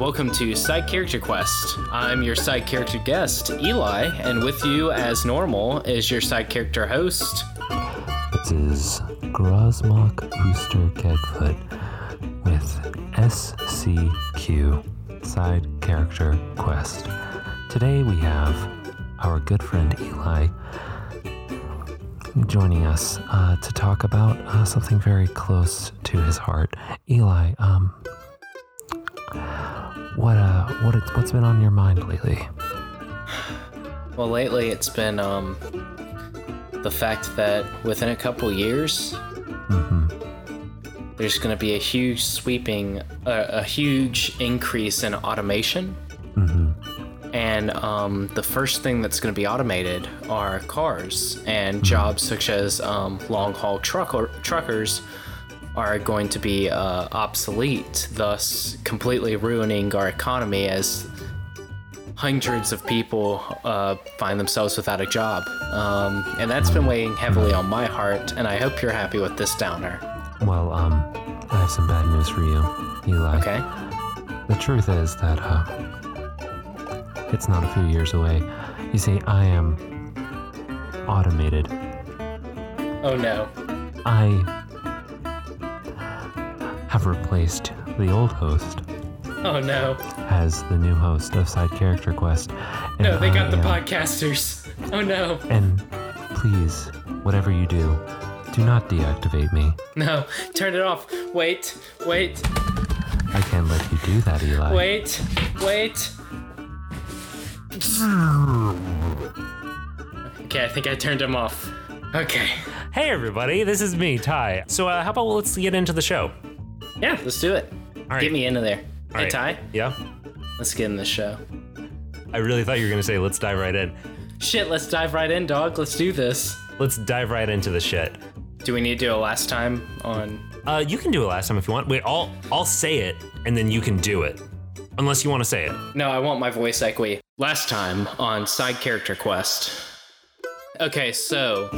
welcome to Side Character Quest. I'm your side character guest, Eli, and with you, as normal, is your side character host. This is Grosmok Booster Kegfoot with SCQ Side Character Quest. Today we have our good friend Eli joining us uh, to talk about uh, something very close to his heart. Eli, um, what uh, what it, what's been on your mind lately? Well, lately it's been um, the fact that within a couple years, there's going to be a huge sweeping, uh, a huge increase in automation. And um, the first thing that's going to be automated are cars and jobs such as um, long haul trucker truckers are going to be uh, obsolete, thus completely ruining our economy as hundreds of people uh, find themselves without a job. Um, and that's been weighing heavily on my heart, and I hope you're happy with this downer. Well, um, I have some bad news for you, Eli. Okay? The truth is that uh, it's not a few years away. You see, I am automated. Oh no. I have replaced the old host Oh no. as the new host of Side Character Quest. And No, they got I the am- podcasters. Oh no. And please, whatever you do, do not deactivate me. No. Turn it off. Wait. Wait. I can't let you do that, Eli. Wait. Wait. Okay, I think I turned him off. Okay. Hey everybody, this is me, Ty. So uh, how about let's get into the show? Yeah, let's do it. right. Get me into there. All hey, right. Ty, Yeah. let's get in the show. I really thought you were gonna say let's dive right in. Shit, let's dive right in, dog. Let's do this. Let's dive right into the shit. Do we need to do a last time on. Uh, you can do it last time if you want. Wait, I'll I'll say it and then you can do it, unless you want to say it. No, I want my voice equi. Last time on Side Character Quest. Okay, so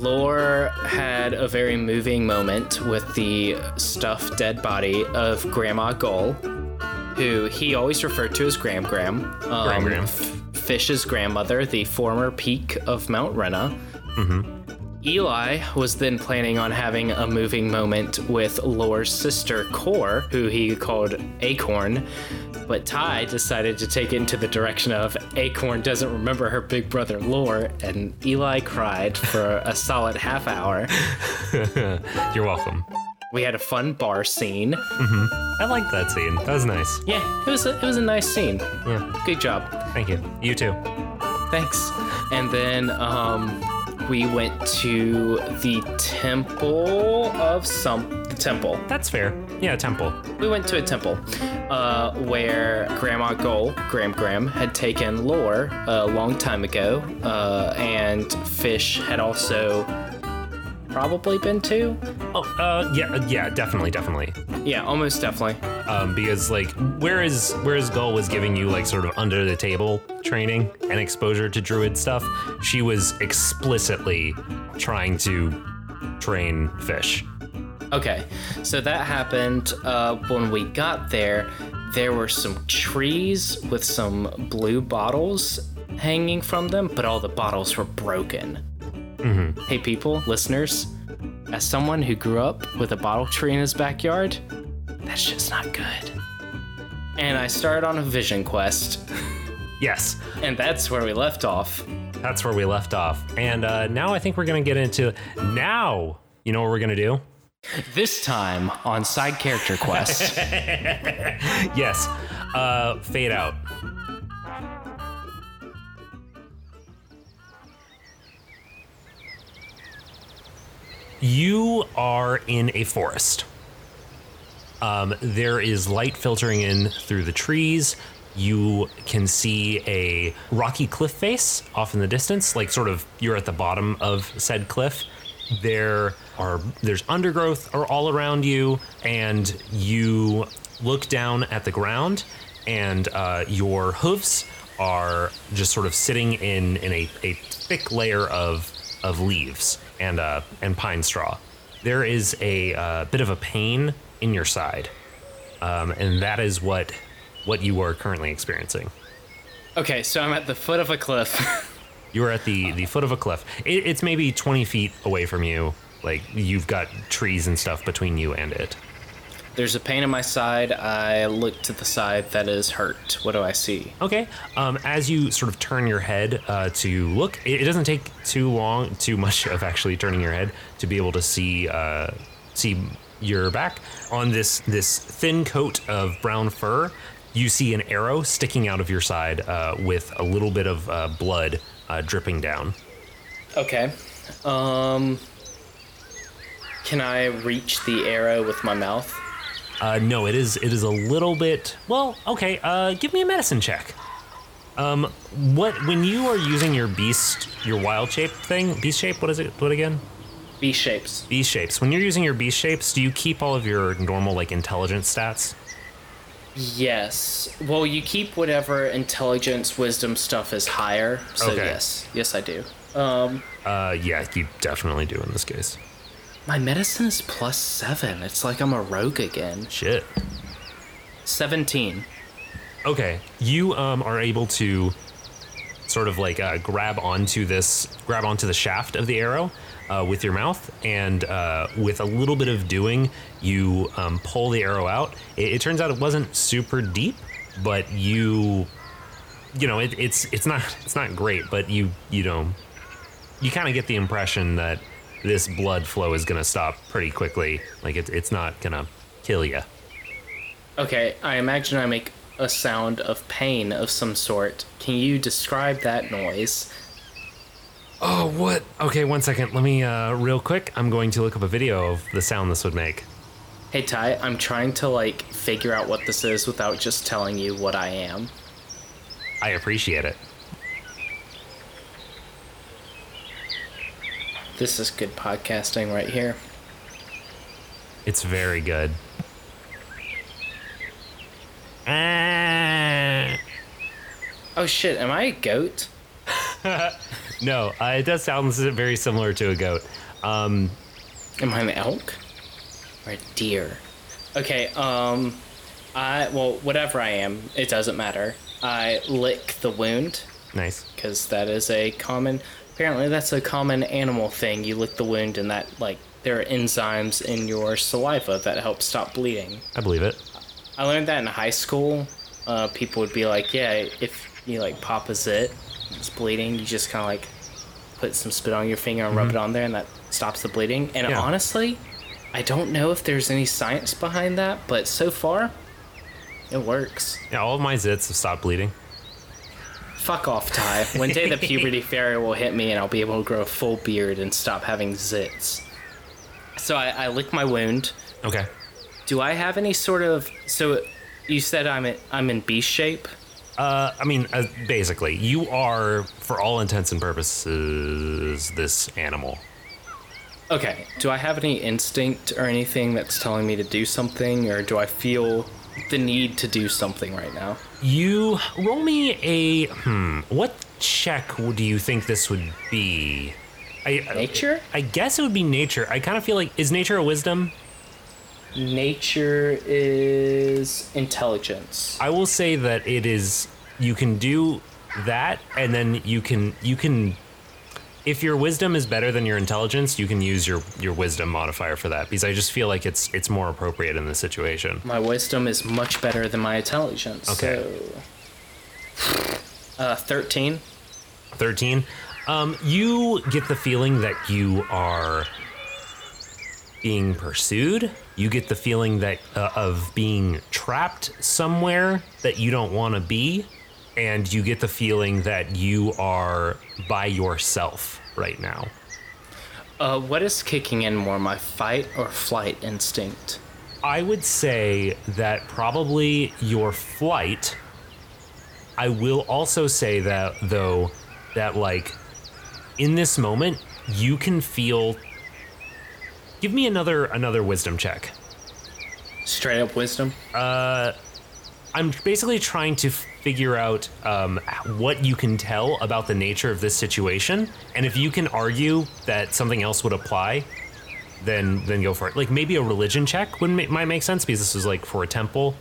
Lore had a very moving moment with the stuffed dead body of Grandma Gull, who he always referred to as Gram Gram. Um, Gram Gram. Fish's grandmother, the former peak of Mount Rena. Eli was then planning on having a moving moment with Lore's sister, Core, who he called Acorn. But Ty decided to take it into the direction of Acorn doesn't remember her big brother Lore, and Eli cried for a solid half hour. You're welcome. We had a fun bar scene. I liked that scene. That was nice. Yeah, it was a, it was a nice scene. Yeah. Good job. Thank you. You too. Thanks. And then um, we went to the temple of some temple. That's fair. Yeah, temple. We went to a temple uh, where Grandma Gull, Gram Gram, had taken Lore a long time ago, uh, and Fish had also probably been to. Oh, uh, yeah, yeah, definitely, definitely. Yeah, almost definitely. Um, because like, whereas whereas Gull was giving you like sort of under the table training and exposure to druid stuff, she was explicitly trying to train fish. Okay, so that happened uh, when we got there. There were some trees with some blue bottles hanging from them, but all the bottles were broken. Hey, people, listeners, as someone who grew up with a bottle tree in his backyard, that's just not good. And I started on a vision quest, Yes, and that's where we left off. that's where we left off. And uh, now I think we're gonna get into now. You know what we're gonna do? This time on Side Character Quest. Yes, uh, fade out. You are in a forest. Um, there is light filtering in through the trees. You can see a rocky cliff face off in the distance, like sort of you're at the bottom of said cliff. There are there's undergrowth are all around you, and you look down at the ground, and uh, your hooves are just sort of sitting in in a, a thick layer of of leaves and uh, and pine straw. There is a uh, bit of a pain in your side, um, and that is what what you are currently experiencing. Okay, so I'm at the foot of a cliff. You are at the the foot of a cliff. It, it's maybe 20 feet away from you. Like you've got trees and stuff between you and it. There's a pain in my side. I look to the side that is hurt. What do I see? Okay. Um, as you sort of turn your head uh, to look, it, it doesn't take too long, too much of actually turning your head to be able to see uh, see your back on this this thin coat of brown fur. You see an arrow sticking out of your side uh, with a little bit of uh, blood uh, dripping down. Okay. Um. Can I reach the arrow with my mouth? Uh, no, it is it is a little bit. Well, okay. Uh, give me a medicine check. Um, what when you are using your beast, your wild shape thing, beast shape? What is it? What again? B shapes. Beast shapes. When you're using your beast shapes, do you keep all of your normal like intelligence stats? Yes. Well, you keep whatever intelligence, wisdom stuff is higher. So Okay. yes, yes, I do. Um, Uh, yeah, you definitely do in this case. my medicine is plus seven. It's like I'm a rogue again. Shit. Seventeen. Okay, you um are able to sort of like uh, grab onto this, grab onto the shaft of the arrow uh, with your mouth, and uh, with a little bit of doing, you um, pull the arrow out. It, it turns out it wasn't super deep, but you, you know, it, it's it's not it's not great, but you you know, you kind of get the impression that this blood flow is gonna stop pretty quickly. Like it, it's not gonna kill you. Okay, I imagine I make a sound of pain of some sort. Can you describe that noise? Oh, what? Okay, one second. Let me, uh, real quick. I'm going to look up a video of the sound this would make. Hey Ty, I'm trying to like figure out what this is without just telling you what I am. I appreciate it. This is good podcasting right here. It's very good. Ah. Oh shit, am I a goat? No, uh, it does sound very similar to a goat. Um, Am I an elk? Or a deer? Okay, um I well, whatever I am, it doesn't matter. I lick the wound nice. because that is a common apparently that's a common animal thing. You lick the wound and that like there are enzymes in your saliva that help stop bleeding. I believe it. I learned that in high school. Uh, people would be like, "Yeah, if you like pop a zit, it's bleeding. You just kind of like put some spit on your finger and rub mm-hmm. it on there, and that stops the bleeding." And Yeah. honestly, I don't know if there's any science behind that, but so far, it works. Yeah, all of my zits have stopped bleeding. Fuck off, Ty. One day the puberty fairy will hit me, and I'll be able to grow a full beard and stop having zits. So I, I lick my wound. Okay. Do I have any sort of so? You said I'm in, I'm in beast shape. Uh, I mean, uh, basically, you are, for all intents and purposes, this animal. Okay. Do I have any instinct or anything that's telling me to do something, or do I feel the need to do something right now? You roll me a hmm. What check do you think this would be? I, Nature? I guess it would be nature. I kind of feel like is nature a wisdom? Nature is intelligence. I will say that it is. You can do that, and then you can you can. If your wisdom is better than your intelligence, you can use your your wisdom modifier for that because I just feel like it's it's more appropriate in this situation. My wisdom is much better than my intelligence. Okay. So, uh, thirteen. 13 um, you get the feeling that you are being pursued you get the feeling that uh, of being trapped somewhere that you don't want to be and you get the feeling that you are by yourself right now Uh, what is kicking in more, my fight or flight instinct? I would say that probably your flight. I will also say that though that like in this moment you can feel Give me another another wisdom check. Straight up wisdom. Uh, I'm basically trying to figure out um, what you can tell about the nature of this situation, and if you can argue that something else would apply, then then go for it. Like maybe a religion check would ma- might make sense because this is like for a temple.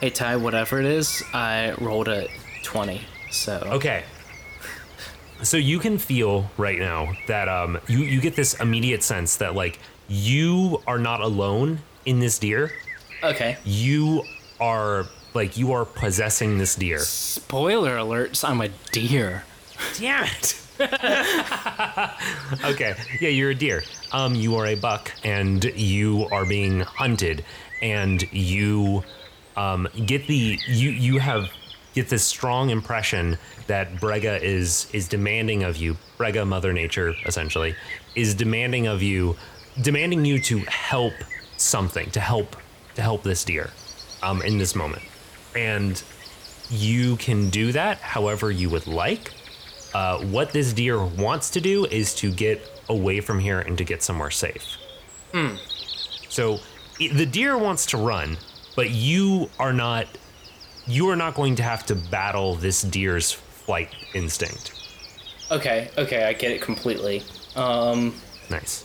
Hey Ty, whatever it is, I rolled a twenty. So Okay. So you can feel right now that um you you get this immediate sense that like you are not alone in this deer. okay. You are like you are possessing this deer. Spoiler alerts, I'm a deer. Damn it. okay. Yeah, you're a deer. Um, you are a buck, and you are being hunted, and you um, get the you you have get this strong impression that Brega is is demanding of you. Brega, Mother Nature, essentially, is demanding of you, demanding you to help something, to help to help this deer, um, in this moment, and you can do that however you would like. Uh, what this deer wants to do is to get away from here and to get somewhere safe. So i- the deer wants to run, but you are not. You are not going to have to battle this deer's flight instinct. Okay, okay, I get it completely. Um, Nice.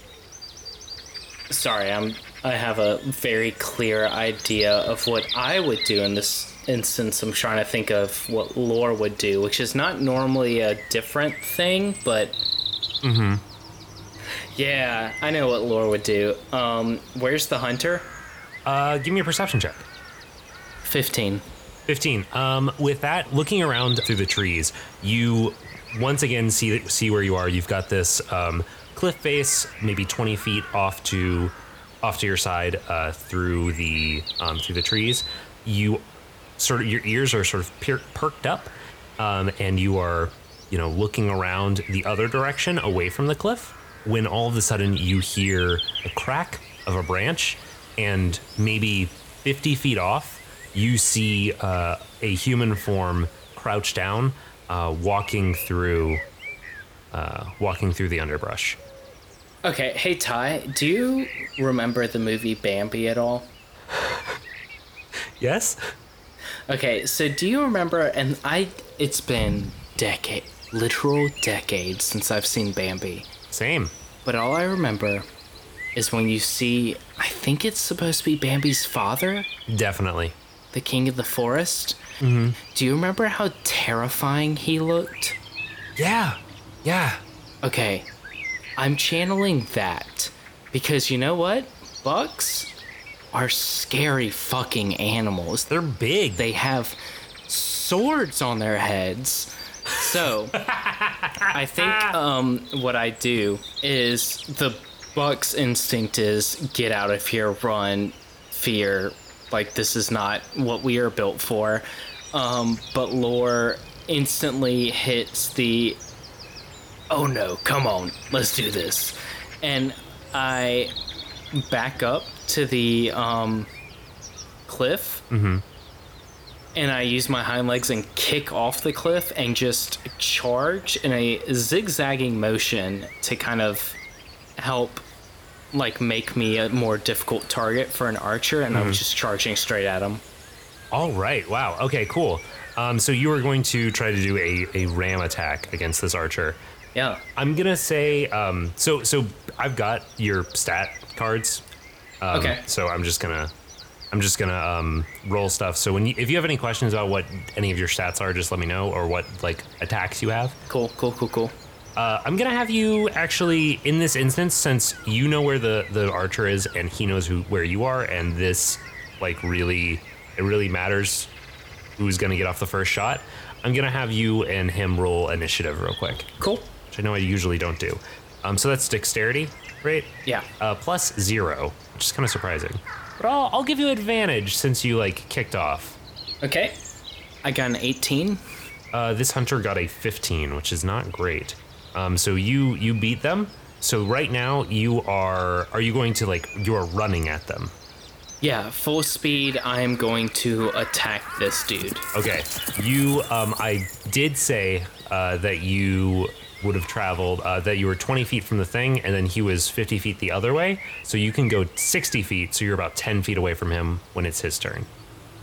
Sorry, I'm. I have a very clear idea of what I would do in this instance. I'm trying to think of what lore would do, which is not normally a different thing, but. Mm-hmm. Yeah, I know what lore would do. Um, where's the hunter? Uh, give me a perception check. Fifteen. 15. Um, with that, looking around through the trees, you once again see see where you are. You've got this um, cliff face, maybe 20 feet off to off to your side uh, through the um, through the trees. You sort of your ears are sort of per- perked up, um, and you are you know looking around the other direction away from the cliff. When all of a sudden you hear a crack of a branch, and maybe 50 feet off, you see uh, a human form crouched down, uh, walking through, uh, walking through the underbrush. Okay, hey Ty, do you remember the movie Bambi at all? Yes. Okay, so do you remember? And I, it's been decade, literal decades since I've seen Bambi. Same. But all I remember is when you see, I think it's supposed to be Bambi's father, Definitely. the king of the forest. Mm-hmm. Do you remember how terrifying he looked? Yeah. Yeah. Okay, I'm channeling that because you know what? Bucks are scary fucking animals. They're big. They have swords on their heads. So, I think um, what I do is the buck's instinct is get out of here, run, fear. Like, this is not what we are built for. Um, but Lore instantly hits the oh no, come on, let's do this. And I back up to the um, cliff. And I use my hind legs and kick off the cliff and just charge in a zigzagging motion to kind of help like make me a more difficult target for an archer and I was just charging straight at him. All right. Wow. Okay. Cool. Um, so you are going to try to do a, a ram attack against this archer. Yeah. I'm gonna say um, so. So I've got your stat cards. Um, Okay. So I'm just gonna I'm just gonna um, roll stuff. So when you, if you have any questions about what any of your stats are, just let me know or what like attacks you have. Cool, cool, cool, cool. Uh, I'm gonna have you actually in this instance, since you know where the the archer is and he knows who where you are, and this like really it really matters who's gonna get off the first shot. I'm gonna have you and him roll initiative real quick, Cool. Which I know I usually don't do. Um, so that's dexterity, right? Yeah. Uh, plus zero, which is kind of surprising. But I'll, I'll give you advantage since you like kicked off. Okay. I got an 18. Uh, this hunter got a 15, which is not great. Um, so you you beat them. So right now you are are you going to like you are running at them? Yeah, full speed. I am going to attack this dude. Okay. You um I did say uh, that you would have traveled uh, that you were 20 feet from the thing and then he was 50 feet the other way so you can go 60 feet so you're about 10 feet away from him when it's his turn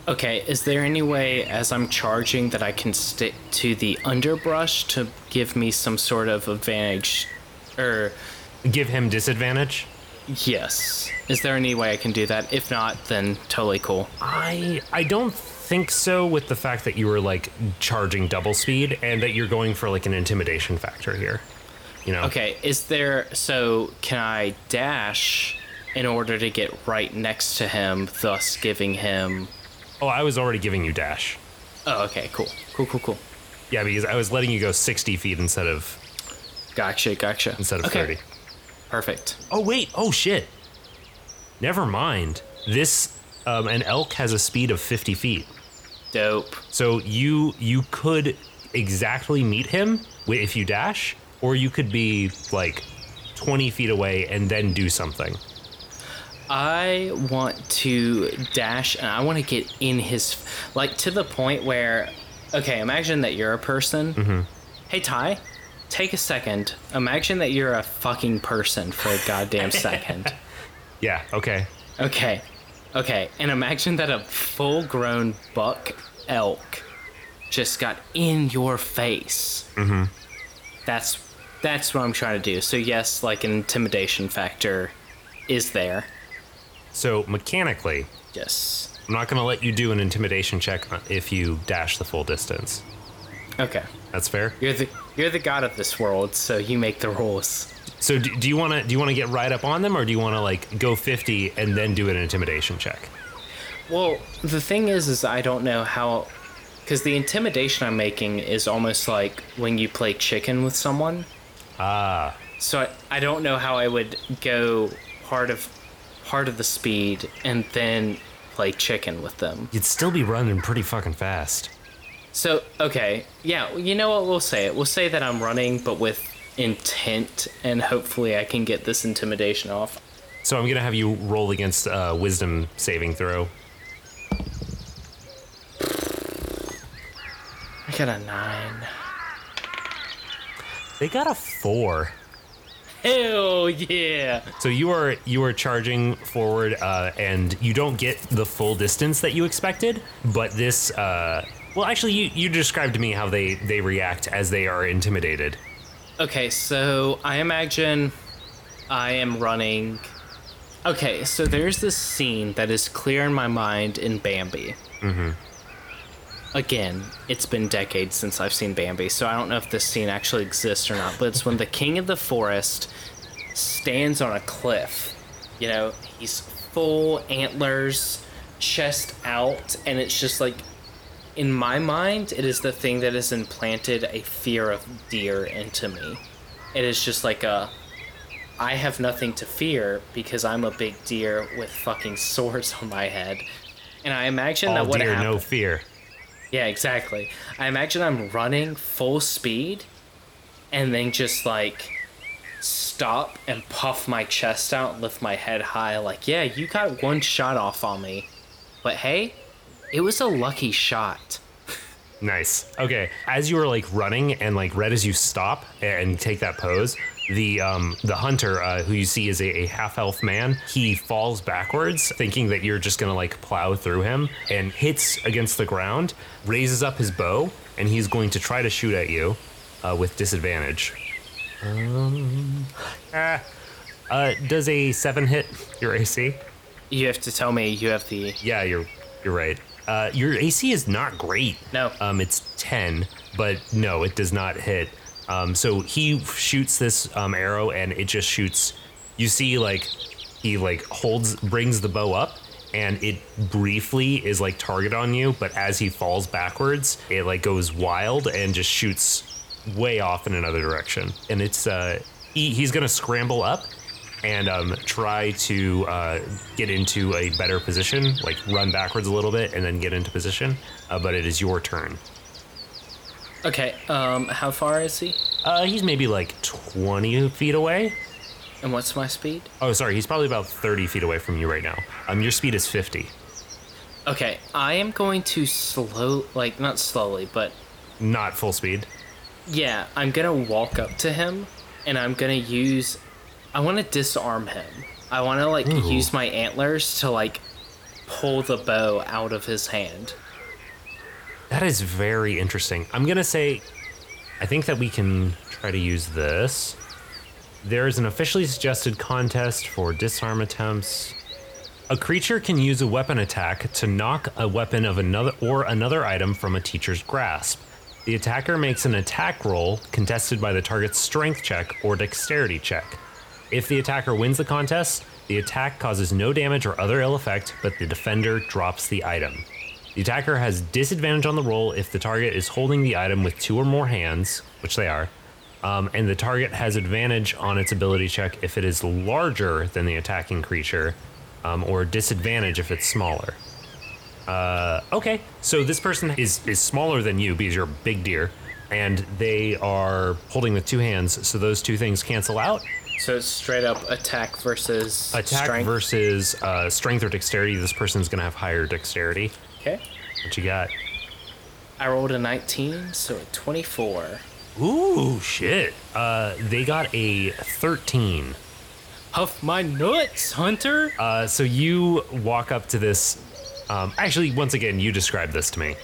Okay, is there any way as I'm charging that I can stick to the underbrush to give me some sort of advantage? Or, give him disadvantage yes. Is there any way I can do that? If not, then totally cool. I I don't think so with the fact that you were like charging double speed and that you're going for like an intimidation factor here. You know? Okay, is there so can I dash in order to get right next to him, thus giving him Oh, I was already giving you dash. Oh, okay, cool. Cool, cool, cool. Yeah, because I was letting you go 60 feet instead of Gotcha, gotcha. instead of okay. 30. Perfect. Oh wait, oh shit. Never mind. This um, an elk has a speed of 50 feet. Dope. So you you could exactly meet him if you dash, or you could be like 20 feet away and then do something. I want to dash and I want to get in his like to the point where okay, imagine that you're a person. Mm-hmm. Hey Ty, take a second. Imagine that you're a fucking person for a goddamn second. Yeah, okay. Okay. Okay, and imagine that a full-grown buck elk just got in your face. Mm-hmm. That's that's what I'm trying to do. So yes, like an intimidation factor is there. So mechanically, Yes. I'm not going to let you do an intimidation check if you dash the full distance. Okay. That's fair. You're the you're the god of this world, so you make the rules. So do, do you want to do you want to get right up on them or do you want to like go 50 and then do an intimidation check? Well, the thing is, is I don't know how, because the intimidation I'm making is almost like when you play chicken with someone. Ah, So I, I don't know how I would go part of part of the speed and then play chicken with them. you'd still be running pretty fucking fast. So okay, yeah, you know what? We'll say it. We'll say that I'm running, but with intent, and hopefully I can get this intimidation off. So I'm going to have you roll against uh, wisdom saving throw. I got a nine. They got a 4. Hell yeah! So you are you are charging forward, uh, and you don't get the full distance that you expected. But this, uh, well, actually, you you described to me how they they react as they are intimidated. Okay, so I imagine I am running. Okay, so there's this scene that is clear in my mind in Bambi. Mm-hmm. Again, it's been decades since I've seen Bambi, so I don't know if this scene actually exists or not, but it's when the king of the forest stands on a cliff. You know, he's full antlers, chest out, and it's just like in my mind, it is the thing that has implanted a fear of deer into me. It is just like a. I have nothing to fear because I'm a big deer with fucking swords on my head. And I imagine All that what deer, happened. no fear. Yeah, exactly. I imagine I'm running full speed and then just like stop and puff my chest out lift my head high like, yeah, you got one shot off on me. But hey, it was a lucky shot. Nice. Okay. As you are like running and like right as you stop and take that pose, the um the hunter uh, who you see is a, a half elf man, he falls backwards, thinking that you're just gonna like plow through him, and hits against the ground, raises up his bow, and he's going to try to shoot at you uh, with disadvantage. Um, ah, uh, does a seven hit your AC? You have to tell me you have the. Yeah, you're you're right. Uh, your AC is not great. No. Um, it's ten, but no, it does not hit. Um, so he shoots this um, arrow, and it just shoots. You see, like he like holds, brings the bow up, and it briefly is like target on you. But as he falls backwards, it like goes wild and just shoots way off in another direction. And it's uh, he, he's gonna scramble up and um, try to uh, get into a better position, like run backwards a little bit and then get into position. Uh, but it is your turn. Okay, um, how far is he? Uh, he's maybe like 20 feet away. And what's my speed? Oh, sorry, he's probably about 30 feet away from you right now. Um, your speed is 50. Okay, I am going to slow, like, not slowly, but Not full speed. yeah, I'm gonna walk up to him and I'm gonna use. I wanna disarm him. I wanna, like, Ooh. use my antlers to, like, pull the bow out of his hand. That is very interesting. I'm gonna say, I think that we can try to use this. There is an officially suggested contest for disarm attempts. A creature can use a weapon attack to knock a weapon of another or another item from a teacher's grasp. The attacker makes an attack roll contested by the target's strength check or dexterity check. If the attacker wins the contest, the attack causes no damage or other ill effect, but the defender drops the item. The attacker has disadvantage on the roll if the target is holding the item with two or more hands, which they are, um, and the target has advantage on its ability check if it is larger than the attacking creature, um, or disadvantage if it's smaller. Uh, okay, so this person is is smaller than you because you're a big deer, and they are holding with two hands, so those two things cancel out. So it's straight up attack versus Attack strength. versus uh, strength or dexterity. This person's gonna have higher dexterity. okay. What you got? I rolled a 19, so a 24. Ooh, shit. Uh, they got a 13. Huff my nuts, Hunter. Uh, so you walk up to this. Um, actually, once again, you describe this to me.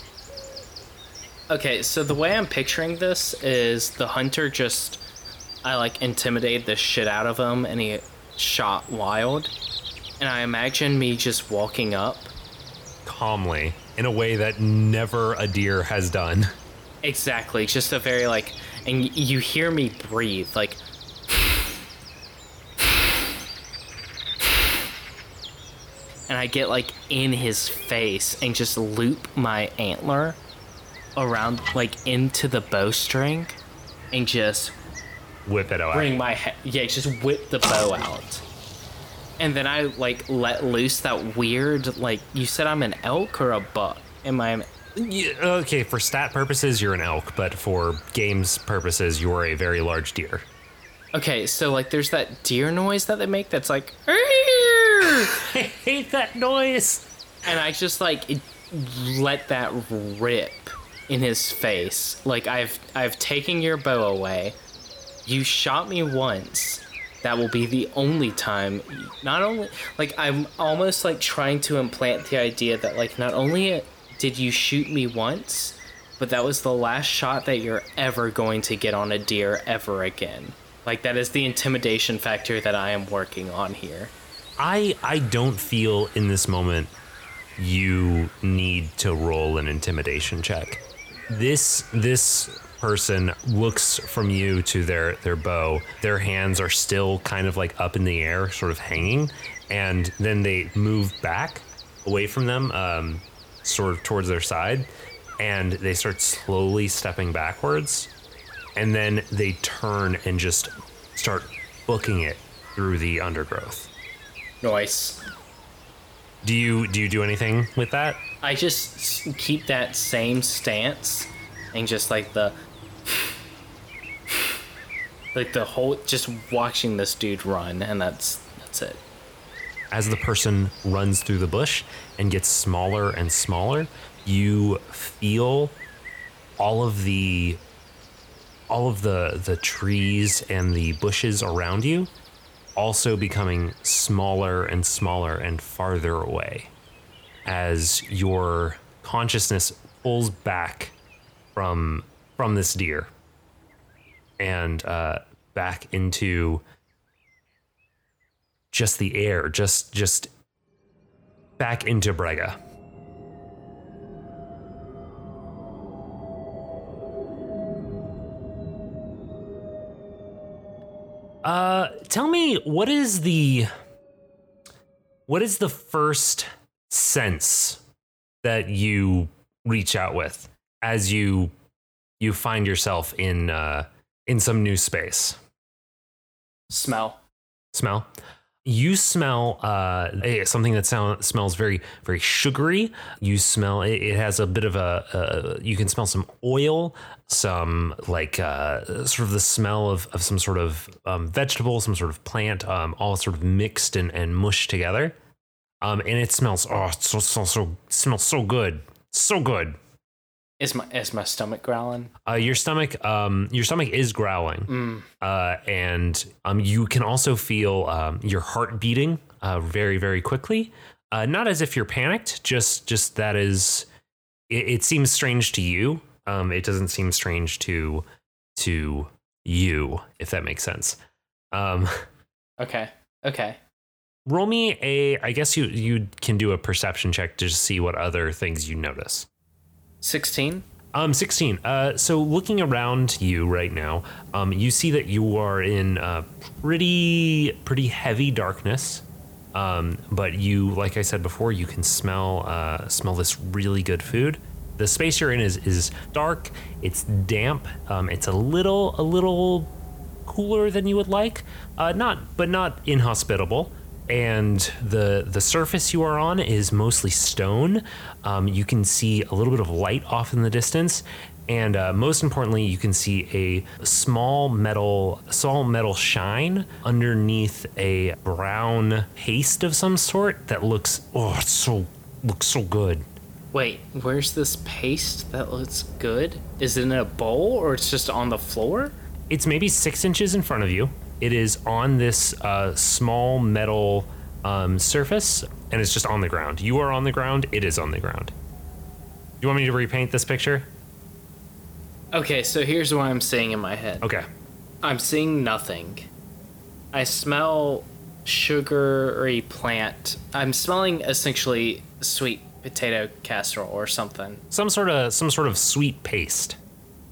Okay, so the way I'm picturing this is the hunter just I like intimidated the shit out of him and he shot wild. And I imagine me just walking up. calmly in a way that never a deer has done. Exactly, just a very like and you hear me breathe like and I get like in his face and just loop my antler around like into the bowstring and just Whip it out. bring my he- yeah just whip the bow out and then i like let loose that weird like you said i'm an elk or a buck am i Yeah, okay, for stat purposes, you're an elk, but for games purposes, you're a very large deer. okay so like there's that deer noise that they make that's like I hate that noise. and i just like it- let that rip in his face like i've i've taken your bow away you shot me once. That will be the only time. Not only like i'm almost like trying to implant the idea that like not only did you shoot me once but that was the last shot that you're ever going to get on a deer ever again. Like that is the intimidation factor that i am working on here. I I don't feel in this moment you need to roll an intimidation check. This this person looks from you to their their bow. Their hands are still kind of like up in the air, sort of hanging, and then they move back away from them, um, sort of towards their side, and they start slowly stepping backwards, and then they turn and just start booking it through the undergrowth. noise Do you do you do anything with that? I just keep that same stance and just like the like the whole just watching this dude run and that's that's it. As the person runs through the bush and gets smaller and smaller, you feel all of the all of the the trees and the bushes around you also becoming smaller and smaller and farther away as your consciousness pulls back from from this deer and uh, back into just the air, just just back into Brega. Uh, tell me what is the what is the first sense that you reach out with as you you find yourself in uh in some new space? Smell. smell. You smell uh, something that sound, smells very, very sugary. You smell it, it has a bit of a. Uh, you can smell some oil, some like uh, sort of the smell of, of some sort of um, vegetable, some sort of plant, um, all sort of mixed and, and mushed together. Um, and it smells oh, so so so smells so good, so good. Is my is my stomach growling? Uh, your stomach, um, your stomach is growling, Mm. uh, and um, you can also feel um, your heart beating uh, very, very quickly. Uh, not as if you're panicked, just just that is. It, it seems strange to you. Um, it doesn't seem strange to to you, if that makes sense. Um, Okay. Okay. Roll me a. I guess you you can do a perception check to see what other things you notice. 16? Um, 16. Uh, so looking around you right now, um, you see that you are in uh, pretty pretty heavy darkness. Um, but you, like I said before, you can smell uh, smell this really good food. The space you're in is is dark. It's damp. Um, it's a little a little cooler than you would like. Uh, not but not inhospitable. And the the surface you are on is mostly stone. Um, you can see a little bit of light off in the distance, and uh, most importantly, you can see a small metal small metal shine underneath a brown paste of some sort that looks oh it's so looks so good. Wait, where's this paste that looks good? Is it in a bowl or it's just on the floor? It's maybe six inches in front of you. It is on this uh, small metal um, surface, and it's just on the ground. You are on the ground. It is on the ground. Do you want me to repaint this picture? Okay, so here's what I'm seeing in my head. Okay. I'm seeing nothing. I smell sugary plant. I'm smelling essentially sweet potato casserole or something. Some sort of some sort of sweet paste.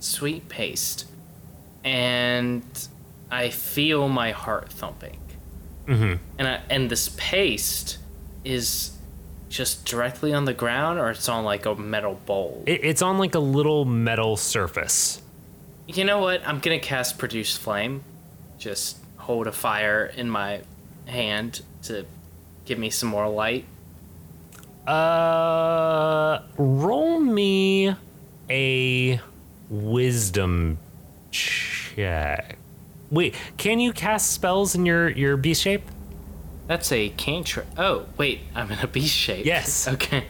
Sweet paste. And I feel my heart thumping. Mm-hmm. And I, and this paste is just directly on the ground or it's on like a metal bowl. It, it's on like a little metal surface. You know what? I'm gonna cast produce flame. Just hold a fire in my hand to give me some more light. Uh, roll me a wisdom check. Wait, can you cast spells in your your beast shape? That's a cantrip. Oh, wait, I'm in a beast shape. Yes. Okay.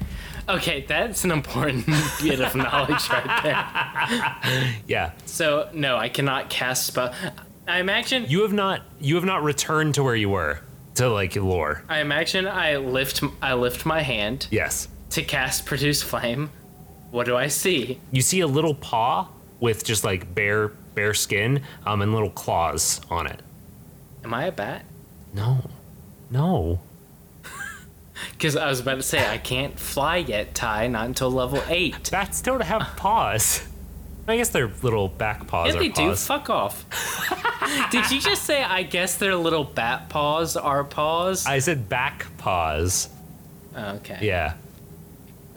Okay, that's an important bit of knowledge right there. Yeah. So no, I cannot cast spell. I imagine. You have not you have not returned to where you were to like lore. I imagine I lift. I lift my hand Yes. to cast produce flame. What do I see? You see a little paw with just like bare bare skin um and little claws on it. Am I a bat? No. No. Because I was about to say I can't fly yet, Ty. Not until level eight. Bats don't have paws. I guess their little back paws Yeah, they do. Fuck off. Did you just say I guess their little bat paws are paws? I said back paws. Oh, okay. Yeah.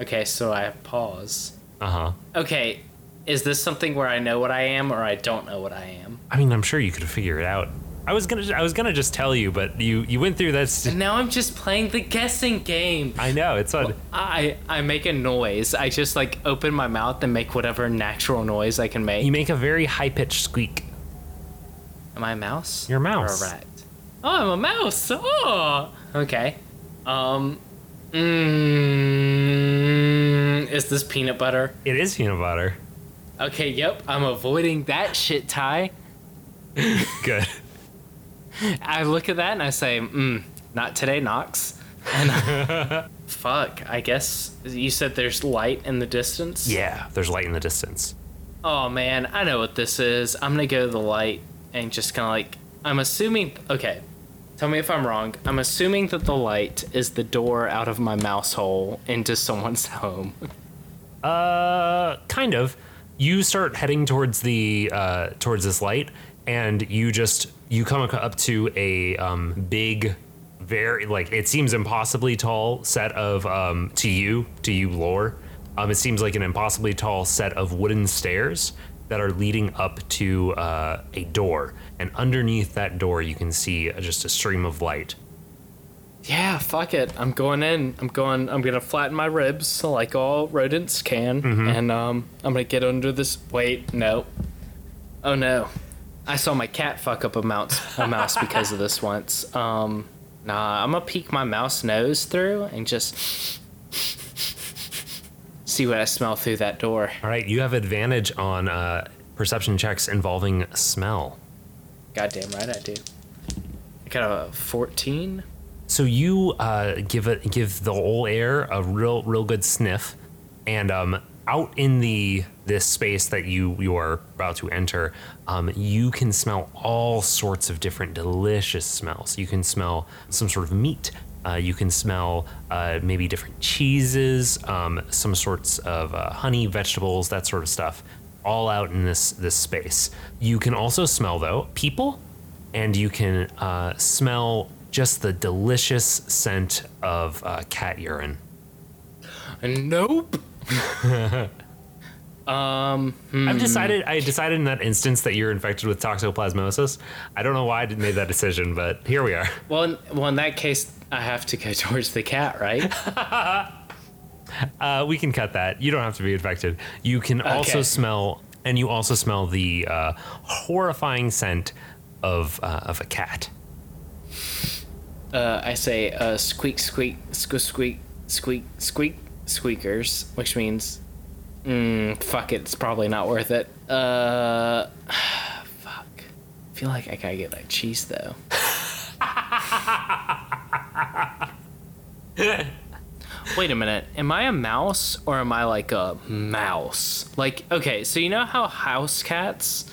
Okay, so I have paws. Uh huh. Okay, is this something where I know what I am or I don't know what I am? I mean, I'm sure you could figure it out. I was gonna, I was gonna just tell you, but you, you went through that. And now I'm just playing the guessing game. I know it's on. I I make a noise. I just like open my mouth and make whatever natural noise I can make. You make a very high pitched squeak. Am I a mouse? You're a mouse. Or a rat? Oh, I'm a mouse. Oh, okay. Um, mm, is this peanut butter? It is peanut butter. Okay, yep. I'm avoiding that shit, Ty. Good. I look at that and I say, mm, not today, Knox. And fuck, I guess you said there's light in the distance. Yeah, there's light in the distance. Oh man, I know what this is. I'm gonna go to the light and just kind of like. I'm assuming. Okay, tell me if I'm wrong. I'm assuming that the light is the door out of my mouse hole into someone's home. Uh, kind of. You start heading towards the uh, towards this light, and you just you come up to a um, big, very like it seems impossibly tall set of um, to you to you lore. Um, it seems like an impossibly tall set of wooden stairs that are leading up to uh, a door, and underneath that door you can see just a stream of light. Yeah, fuck it. I'm going in. I'm going. I'm gonna flatten my ribs like all rodents can, and um, I'm gonna get under this. Wait, no. Oh no, I saw my cat fuck up a mouse, a mouse because of this once. Um, nah, I'm gonna peek my mouse nose through and just see what I smell through that door. All right, you have advantage on uh, perception checks involving smell. Goddamn right I do. I got a 14. So you uh, give it give the whole air a real real good sniff, and um, out in the this space that you you are about to enter, um, you can smell all sorts of different delicious smells. You can smell some sort of meat. Uh, you can smell uh, maybe different cheeses, um, some sorts of uh, honey, vegetables, that sort of stuff, all out in this this space. You can also smell though people, and you can uh, smell just the delicious scent of uh, cat urine. Nope. um, hmm. I've decided. I decided in that instance that you're infected with toxoplasmosis. I don't know why I made that decision, but here we are. Well, in, well, in that case, I have to go towards the cat, right? Uh, we can cut that. You don't have to be infected. You can also smell, and you also smell the uh, horrifying scent of uh, of a cat. Uh, I say uh, squeak, squeak, squeak, squeak, squeak, squeak, squeakers, which means, mm, fuck it, it's probably not worth it. Uh, fuck. I feel like I gotta get that cheese though. Wait a minute. Am I a mouse or am I like a mouse? Like, okay, so you know how house cats,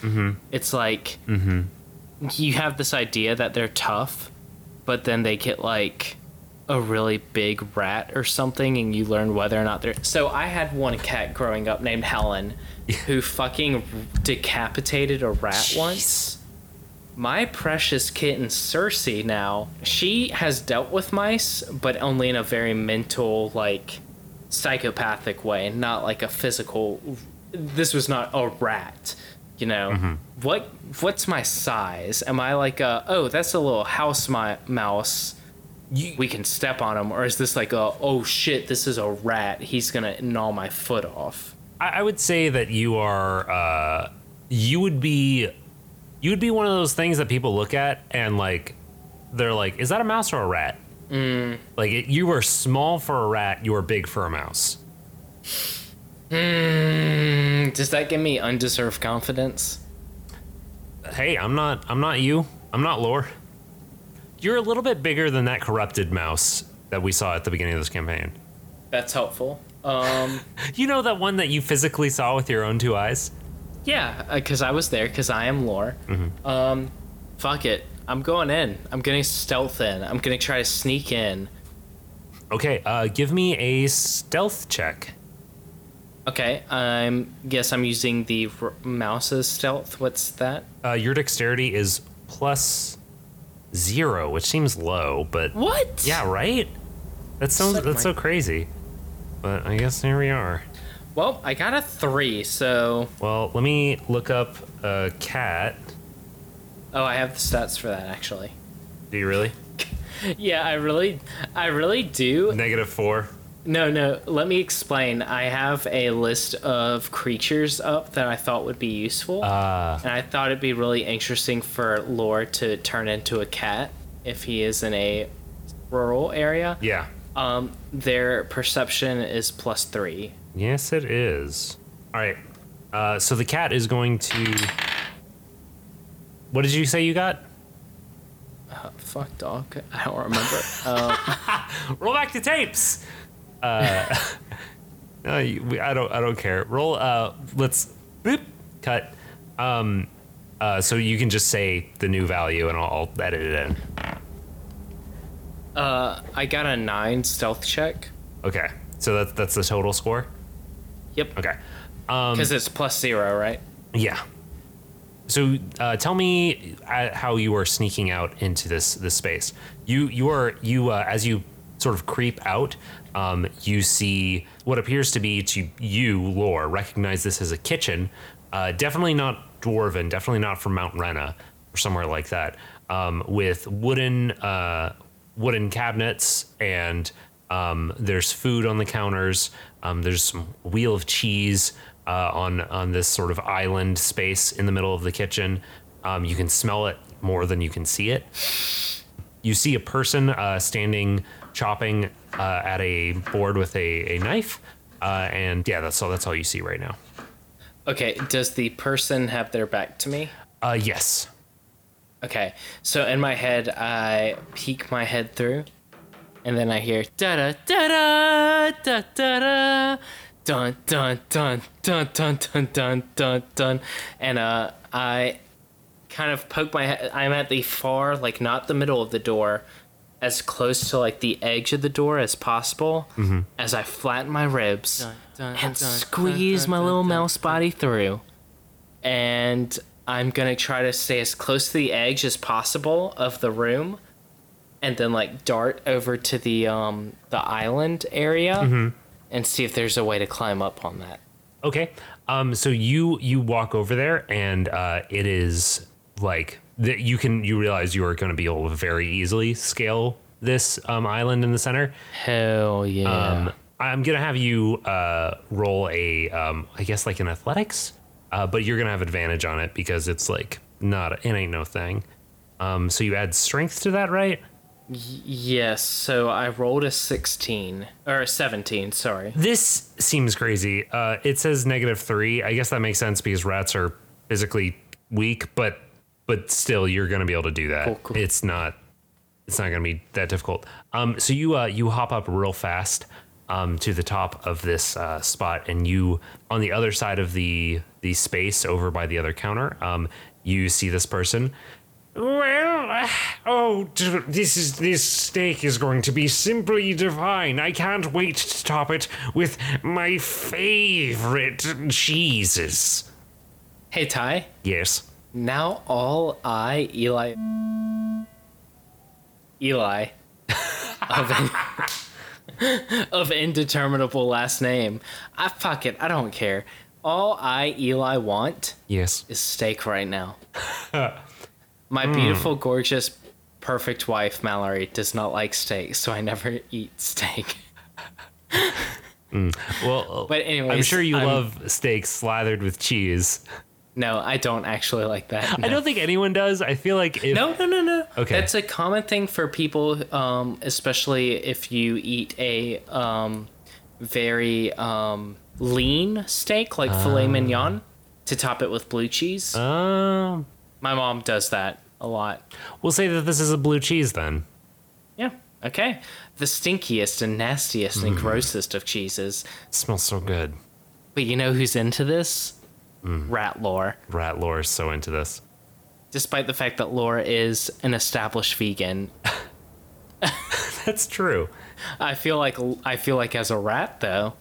it's like you have this idea that they're tough, but then they get like a really big rat or something and you learn whether or not they're. So I had one cat growing up named Helen who fucking decapitated a rat once. My precious kitten Cersei now, she has dealt with mice, but only in a very mental, like psychopathic way, not like a physical. This was not a rat, you know. What what's my size? Am I like a oh that's a little house mi- mouse? we can step on him, or is this like a oh shit this is a rat? He's gonna gnaw my foot off. I, I would say that you are. Uh, you would be. You would be one of those things that people look at and like, they're like, "Is that a mouse or a rat?" Mm. Like it, you were small for a rat. You were big for a mouse. Mm, does that give me undeserved confidence? Hey, I'm not. I'm not you. I'm not Lore. You're a little bit bigger than that corrupted mouse that we saw at the beginning of this campaign. That's helpful. Um, You know that one that you physically saw with your own two eyes? yeah, because I was there, because I am lore. Um, fuck it. I'm going in. I'm gonna stealth in. I'm gonna try to sneak in. Okay, uh, give me a stealth check. Okay, I'm guess I'm using the r- mouse's stealth. What's that? Uh, your dexterity is plus zero, which seems low, but What? yeah, right. That sounds Suck that's my- so crazy. But I guess here we are. Well, I got a three, so Well, let me look up a cat. oh, I have the stats for that actually. Do you really? Yeah, I really, I really do. Negative four. No, no. Let me explain. I have a list of creatures up that I thought would be useful, Uh, and I thought it'd be really interesting for Lore to turn into a cat if he is in a rural area. yeah. Um, their perception is plus three. Yes, it is. All right. Uh, so the cat is going to. What did you say you got? Uh, fuck, dog. I don't remember. uh, Roll back the tapes. Uh, no, we, I don't. I don't care. Roll. Uh, let's. Boop. Cut. Um. Uh, so you can just say the new value, and I'll, I'll edit it in. uh, I got a nine stealth check. Okay. So that's that's the total score. Yep. Okay. Um. Because it's plus zero, right? Yeah. So uh, tell me uh, how you are sneaking out into this this space. You you are you uh, as you sort of creep out. Um, you see what appears to be to you, Lore, recognize this as a kitchen. Uh, definitely not dwarven. Definitely not from Mount Rena or somewhere like that. Um, with wooden uh, wooden cabinets and um, there's food on the counters. Um, there's some wheel of cheese uh, on on this sort of island space in the middle of the kitchen. Um, you can smell it more than you can see it. You see a person uh, standing chopping uh, at a board with a, a knife, uh, and yeah, that's all. That's all you see right now. Okay. Does the person have their back to me? Uh, yes. Okay, so in my head, I peek my head through, and then I hear da da da da da da da dun dun dun dun dun dun dun dun dun, and uh, I kind of poke my head. I'm at the far, like not the middle of the door, as close to like the edge of the door as possible. As I flatten my ribs and squeeze my little mouse body through, and I'm gonna try to stay as close to the edge as possible of the room, and then like dart over to the um the island area and see if there's a way to climb up on that. Okay. Um. So you you walk over there, and uh, it is like that. You can you realize you are going to be able to very easily scale this um, island in the center. Hell yeah! Um, I'm gonna have you uh, roll a, um, I guess like an athletics, uh, but you're gonna have advantage on it because it's like not it ain't no thing. Um, so you add strength to that, right? yes. So I rolled a sixteen or a seventeen. Sorry. This seems crazy. Uh, it says negative three. I guess that makes sense because rats are physically weak, but but still, you're gonna be able to do that. Cool, cool. It's not it's not gonna be that difficult. Um, so you uh, you hop up real fast um, to the top of this uh, spot, and you on the other side of the the space over by the other counter, um, you see this person. Well, oh, this is this steak is going to be simply divine. I can't wait to top it with my favorite cheeses. Hey Ty. Yes. Now all I Eli Eli of, in, of indeterminable last name. I fuck it. I don't care. All I Eli want Yes. is steak right now. My hmm. beautiful, gorgeous, perfect wife Mallory does not like steak, so I never eat steak. Hmm. Well, But anyways, I'm sure you I'm- love steak slathered with cheese. No, I don't actually like that. I don't think anyone does. I feel like if No, no, no, no. Okay. That's a common thing for people, um, especially if you eat a um, very um, lean steak like filet mignon to top it with blue cheese. um, My mom does that a lot. we'll say that this is a blue cheese then. Yeah. Okay. The stinkiest and nastiest and grossest of cheeses. It smells so good. But you know who's into this? Rat lore. Rat lore is so into this. Despite the fact that Laura is an established vegan, That's true. I feel like I feel like as a rat though,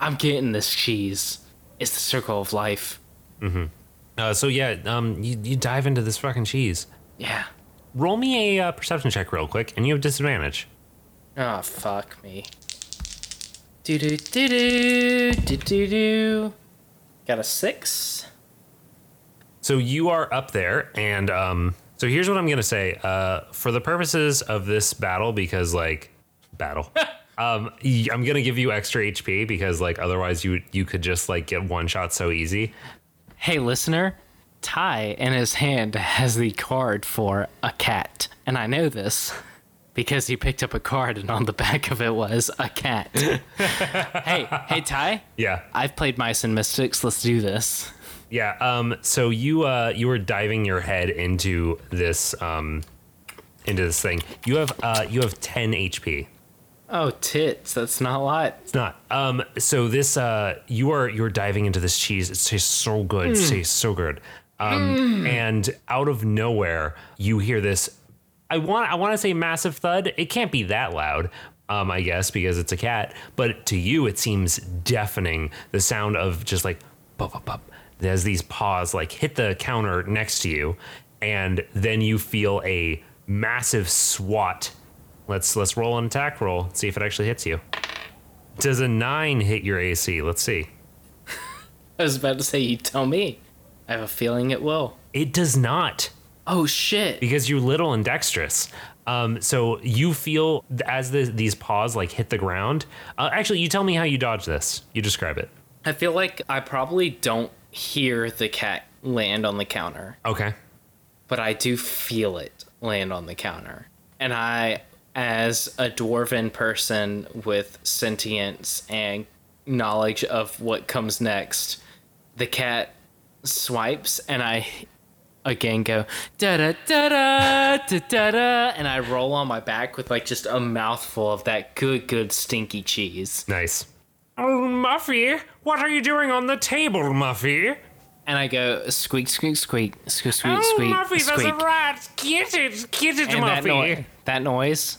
I'm getting this cheese. It's the circle of life. Uh, so yeah, um, you, you dive into this fucking cheese. Yeah. Roll me a uh, perception check real quick, and you have disadvantage. Oh fuck me. Do do do do do do do. Got a six. So you are up there, and um, so here's what I'm gonna say. Uh, for the purposes of this battle, because like battle, um, y- I'm gonna give you extra HP because like otherwise you you could just like get one shot so easy. Hey listener, Ty in his hand has the card for a cat, and I know this because he picked up a card and on the back of it was a cat. hey, hey Ty, Yeah, I've played Mice and Mystics. Let's do this. yeah. Um, so you uh you were diving your head into this um into this thing. You have uh you have 10 HP. Oh tits, that's not a lot. It's not. Um. So this. Uh. You are. You're diving into this cheese. It tastes so good. It tastes so good. Um. And out of nowhere, you hear this. I want. I want to say massive thud. It can't be that loud. Um. I guess because it's a cat. But to you, it seems deafening. The sound of just like, bop, bop, bop, as these paws like hit the counter next to you, and then you feel a massive swat. Let's let's roll an attack roll. See if it actually hits you. Does a nine hit your AC? Let's see. I was about to say, you tell me. I have a feeling it will. It does not Oh shit. because you're little and dexterous. Um, so you feel as the, these paws like hit the ground. Uh, actually, you tell me how you dodge this. You describe it. I feel like I probably don't hear the cat land on the counter, Okay. but I do feel it land on the counter. And I, as a dwarven person with sentience and knowledge of what comes next, the cat swipes and I again go da da da da da da da and I roll on my back with like just a mouthful of that good good stinky cheese. Nice. Oh, Muffy, what are you doing on the table, Muffy? And I go squeak, squeak, squeak, squeak, squeak, Oh, squeak, Muffy, there's squeak. a rat. Get it, get it, and that, Muffy. noi- that noise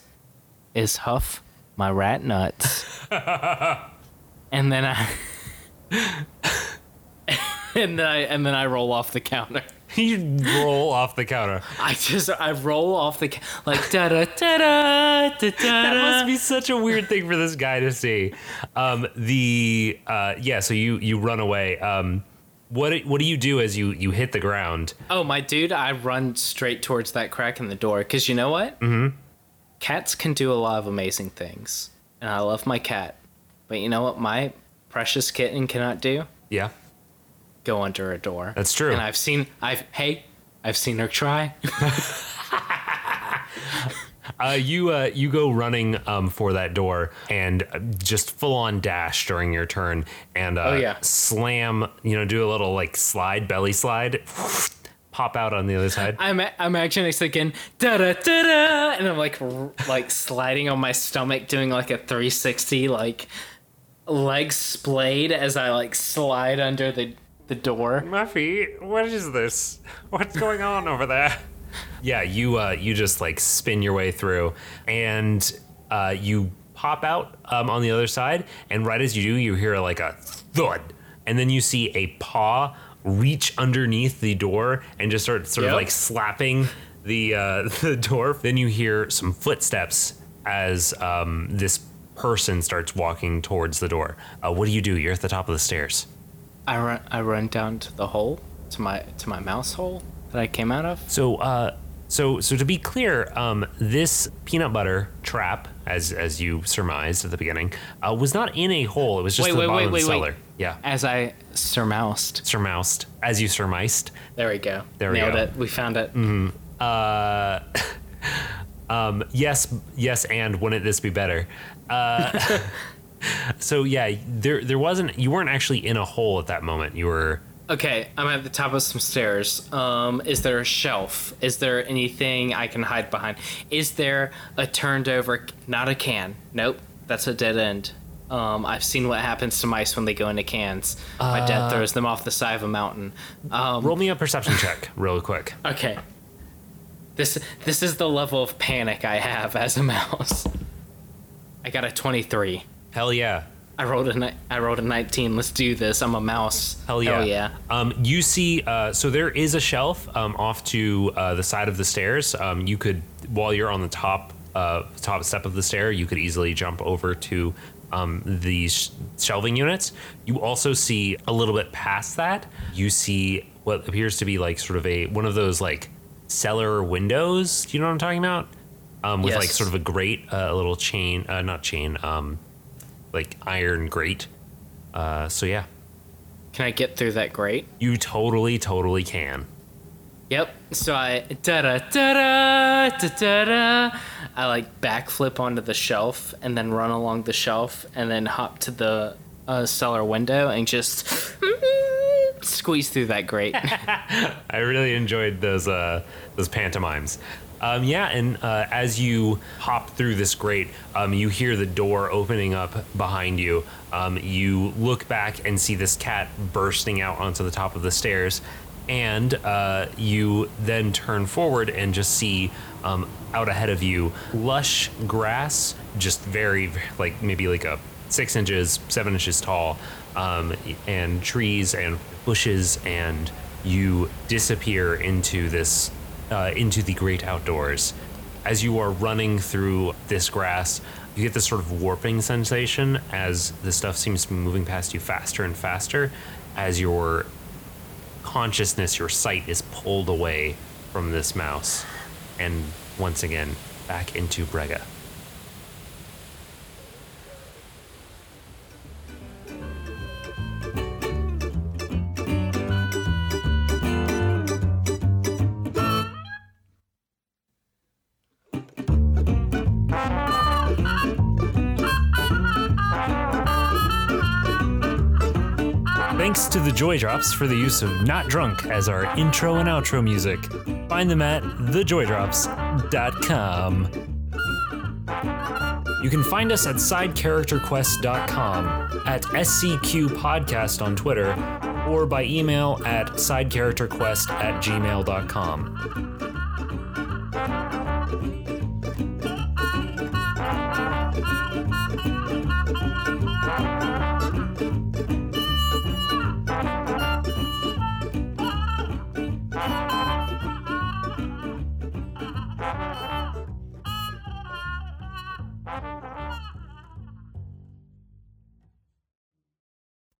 is Huff, my rat nuts. and then I. and then I and then I roll off the counter. You roll off the counter. I just I roll off the ca- like da da da da da That must be such a weird thing for this guy to see. Um, the uh, yeah, so you you run away. Um, what what do you do as you you hit the ground? Oh my dude, I run straight towards that crack in the door because you know what? Mm-hmm. Cats can do a lot of amazing things, and I love my cat. But you know what? My precious kitten cannot do Yeah, go under a door. That's true. And I've seen I've hey I've seen her try. uh, you uh, you go running um, for that door and just full on dash during your turn and uh, Oh, yeah. slam. You know, do a little like slide belly slide, pop out on the other side. I'm I'm actually thinking da da da da, and I'm like r- like sliding on my stomach, doing like a 360, like legs splayed as I like slide under the the door. Muffy, what is this? What's going on over there? Yeah, you uh, you just like spin your way through, and uh, you pop out um, on the other side. And right as you do, you hear like a thud, and then you see a paw reach underneath the door and just start sort of Yep. like slapping the uh, the door. Then you hear some footsteps as um, this person starts walking towards the door. Uh, what do you do? You're at the top of the stairs. I run I run down to the hole to my to my mouse hole that I came out of. So, uh, so, so to be clear, um, this peanut butter trap, as as you surmised at the beginning, uh, was not in a hole. It was just Wait, the wait, bottom wait, of the cellar. Yeah, As I surmoused. surmoused as you surmised. There we go. There we Nailed go. it. We found it. Uh, um, yes, yes, and wouldn't this be better? Uh, so yeah, there there wasn't. You weren't actually in a hole at that moment. You were. Okay, I'm at the top of some stairs. Um, is there a shelf? Is there anything I can hide behind? Is there a turned over? Not a can. Nope, that's a dead end. Um, I've seen what happens to mice when they go into cans. My dad throws them off the side of a mountain. Um, Roll me a perception check, real quick. okay. This this is the level of panic I have as a mouse. I got a 23. Hell yeah. I rolled a ni- I rolled a 19. Let's do this. I'm a mouse. Hell yeah. Hell yeah. Um, you see, uh, so there is a shelf um, off to uh, the side of the stairs. Um, you could, while you're on the top uh, top step of the stair, you could easily jump over to um, these shelving units. You also see a little bit past that. You see what appears to be like sort of a one of those like cellar windows. Do you know what I'm talking about? Um, with like sort of a grate, uh, a little chain, uh, not chain, um, like iron grate. Uh, so yeah. Can I get through that grate? You totally, totally can. Yep. So I da da da da da da. I like backflip onto the shelf and then run along the shelf and then hop to the uh, cellar window and just squeeze through that grate. I really enjoyed those uh, those pantomimes. Um, yeah, and uh, as you hop through this grate, um, you hear the door opening up behind you. Um, you look back and see this cat bursting out onto the top of the stairs, and uh, you then turn forward and just see um, out ahead of you lush grass, just very like maybe like a six inches, seven inches tall, um, and trees and bushes, and you disappear into this, uh, into the great outdoors. As you are running through this grass, you get this sort of warping sensation as the stuff seems to be moving past you faster and faster as your consciousness, your sight is pulled away from this mouse. And once again, back into Brega. Drops for the use of Not Drunk as our intro and outro music. Find them at thejoydrops.com. You can find us at sidecharacterquest.com, at SCQ Podcast on Twitter, or by email at sidecharacterquest at gmail.com.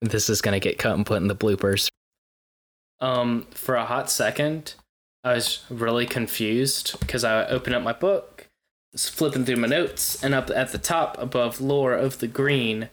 This is gonna get cut and put in the bloopers. Um, for a hot second, I was really confused because I opened up my book, was flipping through my notes, and up at the top above lore of the green,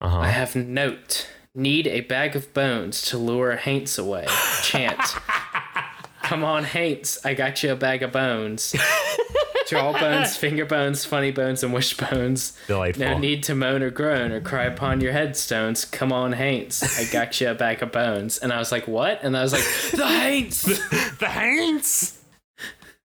Uh huh. I have note: need a bag of bones to lure Haints away. Chant. Come on, Haints, I got you a bag of bones. Jaw bones, finger bones, funny bones, and wishbones. Delightful. No need to moan or groan or cry upon your headstones. Come on, Haints. I got you a bag of bones. And I was like, what? And I was like, the Haints! the Haints.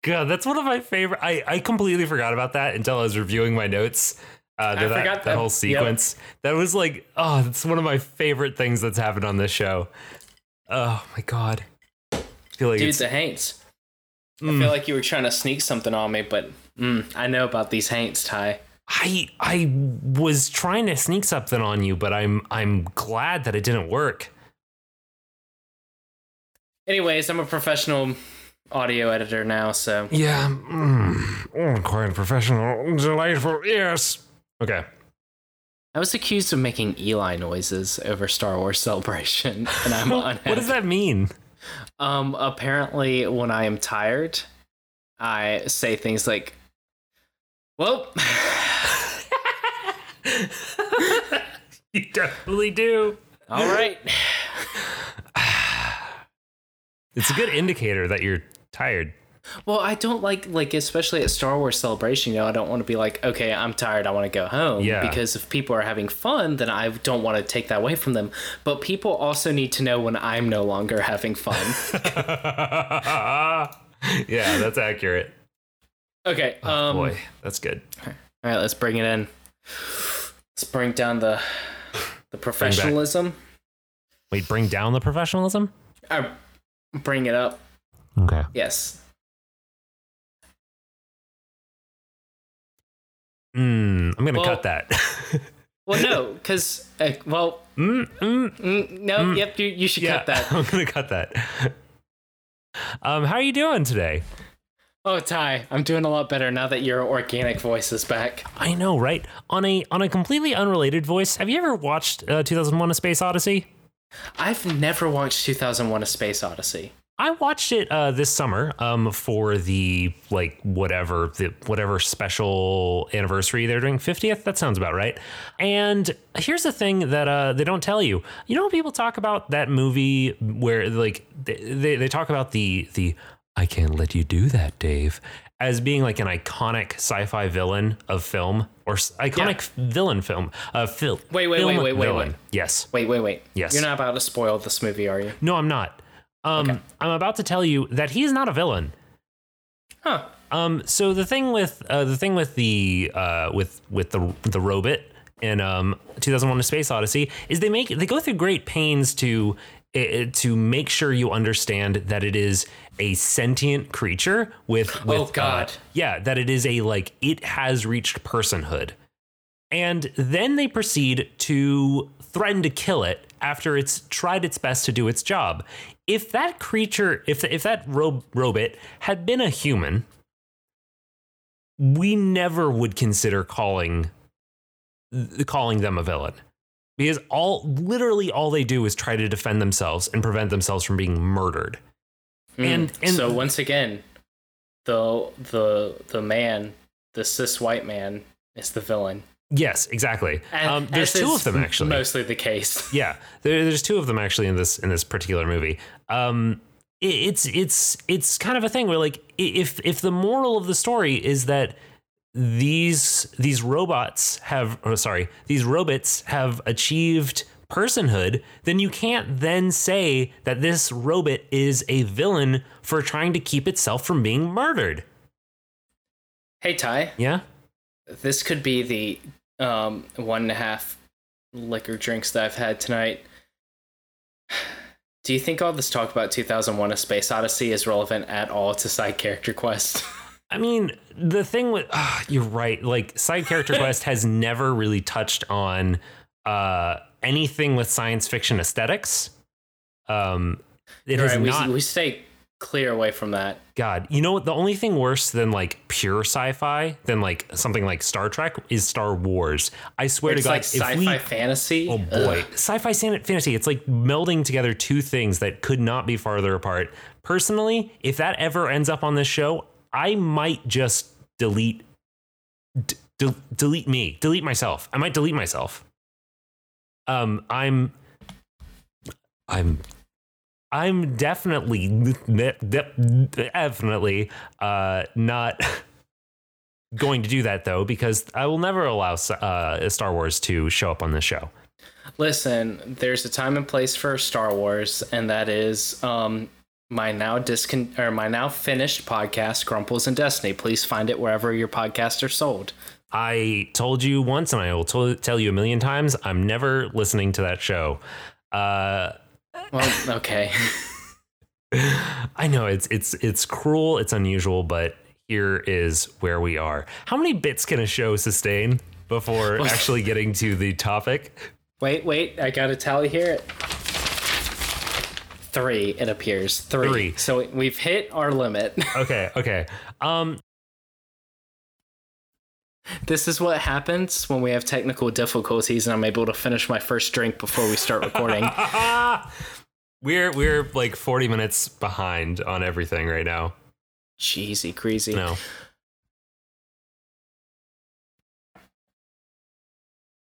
God, that's one of my favorite. I, I completely forgot about that until I was reviewing my notes. Uh, that, forgot that, that. whole Yep. sequence. That was like, oh, that's one of my favorite things that's happened on this show. Oh my god. I feel like Dude, it's, the Haints. I Mm. feel like you were trying to sneak something on me, but mm, I know about these Haints, Ty. I I was trying to sneak something on you, but I'm I'm glad that it didn't work. Anyways, I'm a professional audio editor now, so Yeah, mm, oh, quite professional, delightful. Yes. Okay. I was accused of making Eli noises over Star Wars Celebration, and I'm on. What does that mean? Um, apparently, when I am tired, I say things like, "Well, You definitely do. all right." It's a good indicator that you're tired. Well, I don't like like especially at Star Wars Celebration. You know, I don't want to be like, "Okay, I'm tired. I want to go home." Yeah. Because if people are having fun, then I don't want to take that away from them. But people also need to know when I'm no longer having fun. yeah, that's accurate. okay. Oh, Um. boy, that's good. All right, let's bring it in. Let's bring down the the professionalism. Wait, bring down the professionalism? I bring it up. Okay. Yes. Mm, I'm gonna Well- cut that. Well, no, because uh, well, mm, mm, mm, no. Mm. Yep, you, you should yeah, cut that. I'm gonna cut that. Um, how are you doing today? Oh, Ty, I'm doing a lot better now that your organic voice is back. I know, right? On a on a completely unrelated voice, have you ever watched uh, 2001: A Space Odyssey? I've never watched 2001: A Space Odyssey. I watched it uh, this summer um, for the like whatever the whatever special anniversary they're doing 50th. That sounds about right. And here's the thing that uh, they don't tell you. You know, people talk about that movie where like they, they, talk about the the I can't let you do that, Dave, as being like an iconic sci-fi villain of film or iconic villain film. Uh, fil- Wait, wait, film wait, wait, wait, villain. wait. Yes. Wait, wait, wait. Yes. You're not about to spoil this movie, are you? No, I'm not. Um, I'm about to tell you that he's not a villain. Huh. Um, so the thing with uh, the thing with the uh, with with the the robot in um 2001: A Space Odyssey is they make they go through great pains to uh, to make sure you understand that it is a sentient creature with, with Oh, God. yeah that it is a like it has reached personhood and then they proceed to threaten to kill it after it's tried its best to do its job. If that creature, if if that ro- robot had been a human, we never would consider calling calling them a villain. Because all literally all they do is try to defend themselves and prevent themselves from being murdered. And- Mm. and- so once again, the the the man, the cis white man, is the villain. Yes, exactly. And Um, there's two of them actually. Mostly the case. Yeah, there, there's two of them actually in this in this particular movie. Um, it, it's it's it's kind of a thing where like if if the moral of the story is that these these robots have oh, sorry these robots have achieved personhood then you can't then say that this robot is a villain for trying to keep itself from being murdered. Hey Ty, yeah? This could be the um, one and a half liquor drinks that I've had tonight. Do you think all this talk about 2001: A Space Odyssey is relevant at all to side character quest? I mean, the thing with ah, you're right. Like side character quest has never really touched on uh, anything with science fiction aesthetics. Um, it has right, we, not. we stay clear away from that. God, you know what? The only thing worse than like pure sci-fi than like something like Star Trek is Star Wars. I swear It's to God, like if we sci-fi fantasy. Oh boy, sci-fi fantasy. It's like melding together two things that could not be farther apart. Personally, if that ever ends up on this show, I might just delete d- de- delete me, delete myself. I might delete myself. Um, I'm I'm I'm definitely de- de- definitely uh not going to do that though because I will never allow uh, Star Wars to show up on this show. Listen, there's a time and place for Star Wars, and that is um, my now discon or my now finished podcast, Grumples and Destiny. Please find it wherever your podcasts are sold. I told you once, and I will t- tell you a million times. I'm never listening to that show. Uh, Well, okay. I know it's it's it's cruel, it's unusual, but here is where we are. How many bits can a show sustain before actually getting to the topic? wait, wait. I got to tally here. Three, it appears. Three. Three. So we've hit our limit. Okay, okay. Um, this is what happens when we have technical difficulties and I'm able to finish my first drink before we start recording. we're we're like 40 minutes behind on everything right now. Cheesy, crazy. No.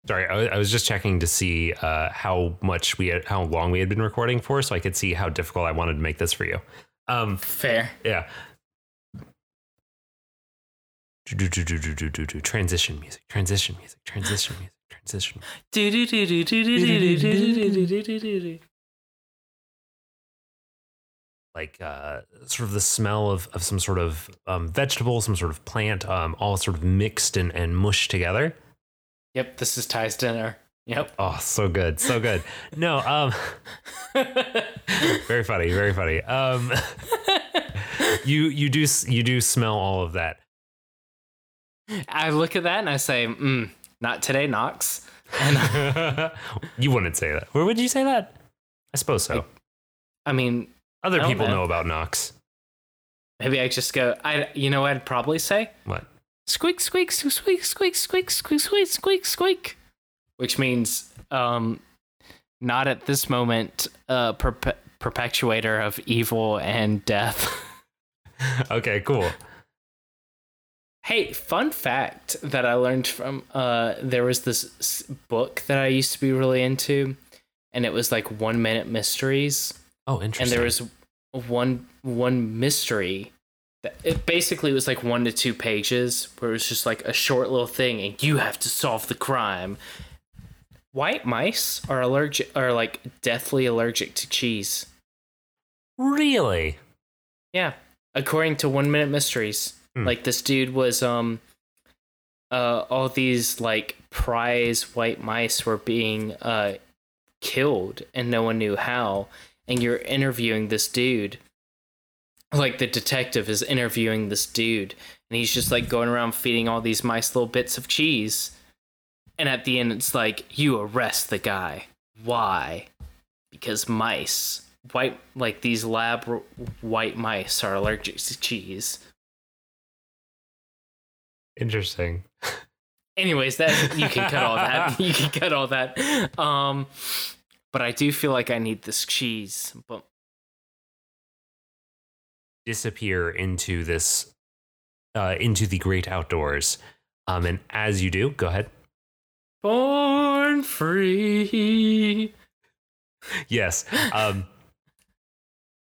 Sorry, I I was just checking to see uh, how much we had, how long we had been recording for, so I could see how difficult I wanted to make this for you. Um, Fair. yeah. Transition music, transition music, transition music, transition. Like uh, sort of the smell of, of some sort of um, vegetable, some sort of plant, um, all sort of mixed and, and mushed together. Yep, this is Ty's dinner. Yep. Oh, so good, so good. No, um, very funny, very funny. Um, you you do you do smell all of that. I look at that and I say, mm, not today, Knox. And you wouldn't say that. Where would you say that? I suppose so. I mean, Other I people know. know about Knox. maybe I just go, I, you know what I'd probably say? What? Squeak, squeak, squeak, squeak, squeak, squeak, squeak, squeak, squeak, squeak. Which means, um, not at this moment, uh, perpe- perpetuator of evil and death. Okay, cool. Hey, fun fact that I learned from uh there was this book that I used to be really into and it was like 1 minute mysteries Oh, interesting. and there was one one mystery that it basically was like 1 to 2 pages where it was just like a short little thing and you have to solve the crime. White mice are allergic are like deathly allergic to cheese. really. Yeah, according to One Minute Mysteries, Hmm. like this dude was um, uh, all these like prize white mice were being uh killed, and no one knew how. And you're interviewing this dude, like the detective is interviewing this dude, and he's just like going around feeding all these mice little bits of cheese. And at the end, it's like you arrest the guy. Why? Because mice, white like these lab white mice, are allergic to cheese. Interesting. Anyways, that you can cut all that. You can cut all that. Um, but I do feel like I need this cheese. But Disappear into this, uh, into the great outdoors. Um, and as you do, go ahead. born free. Yes. Um,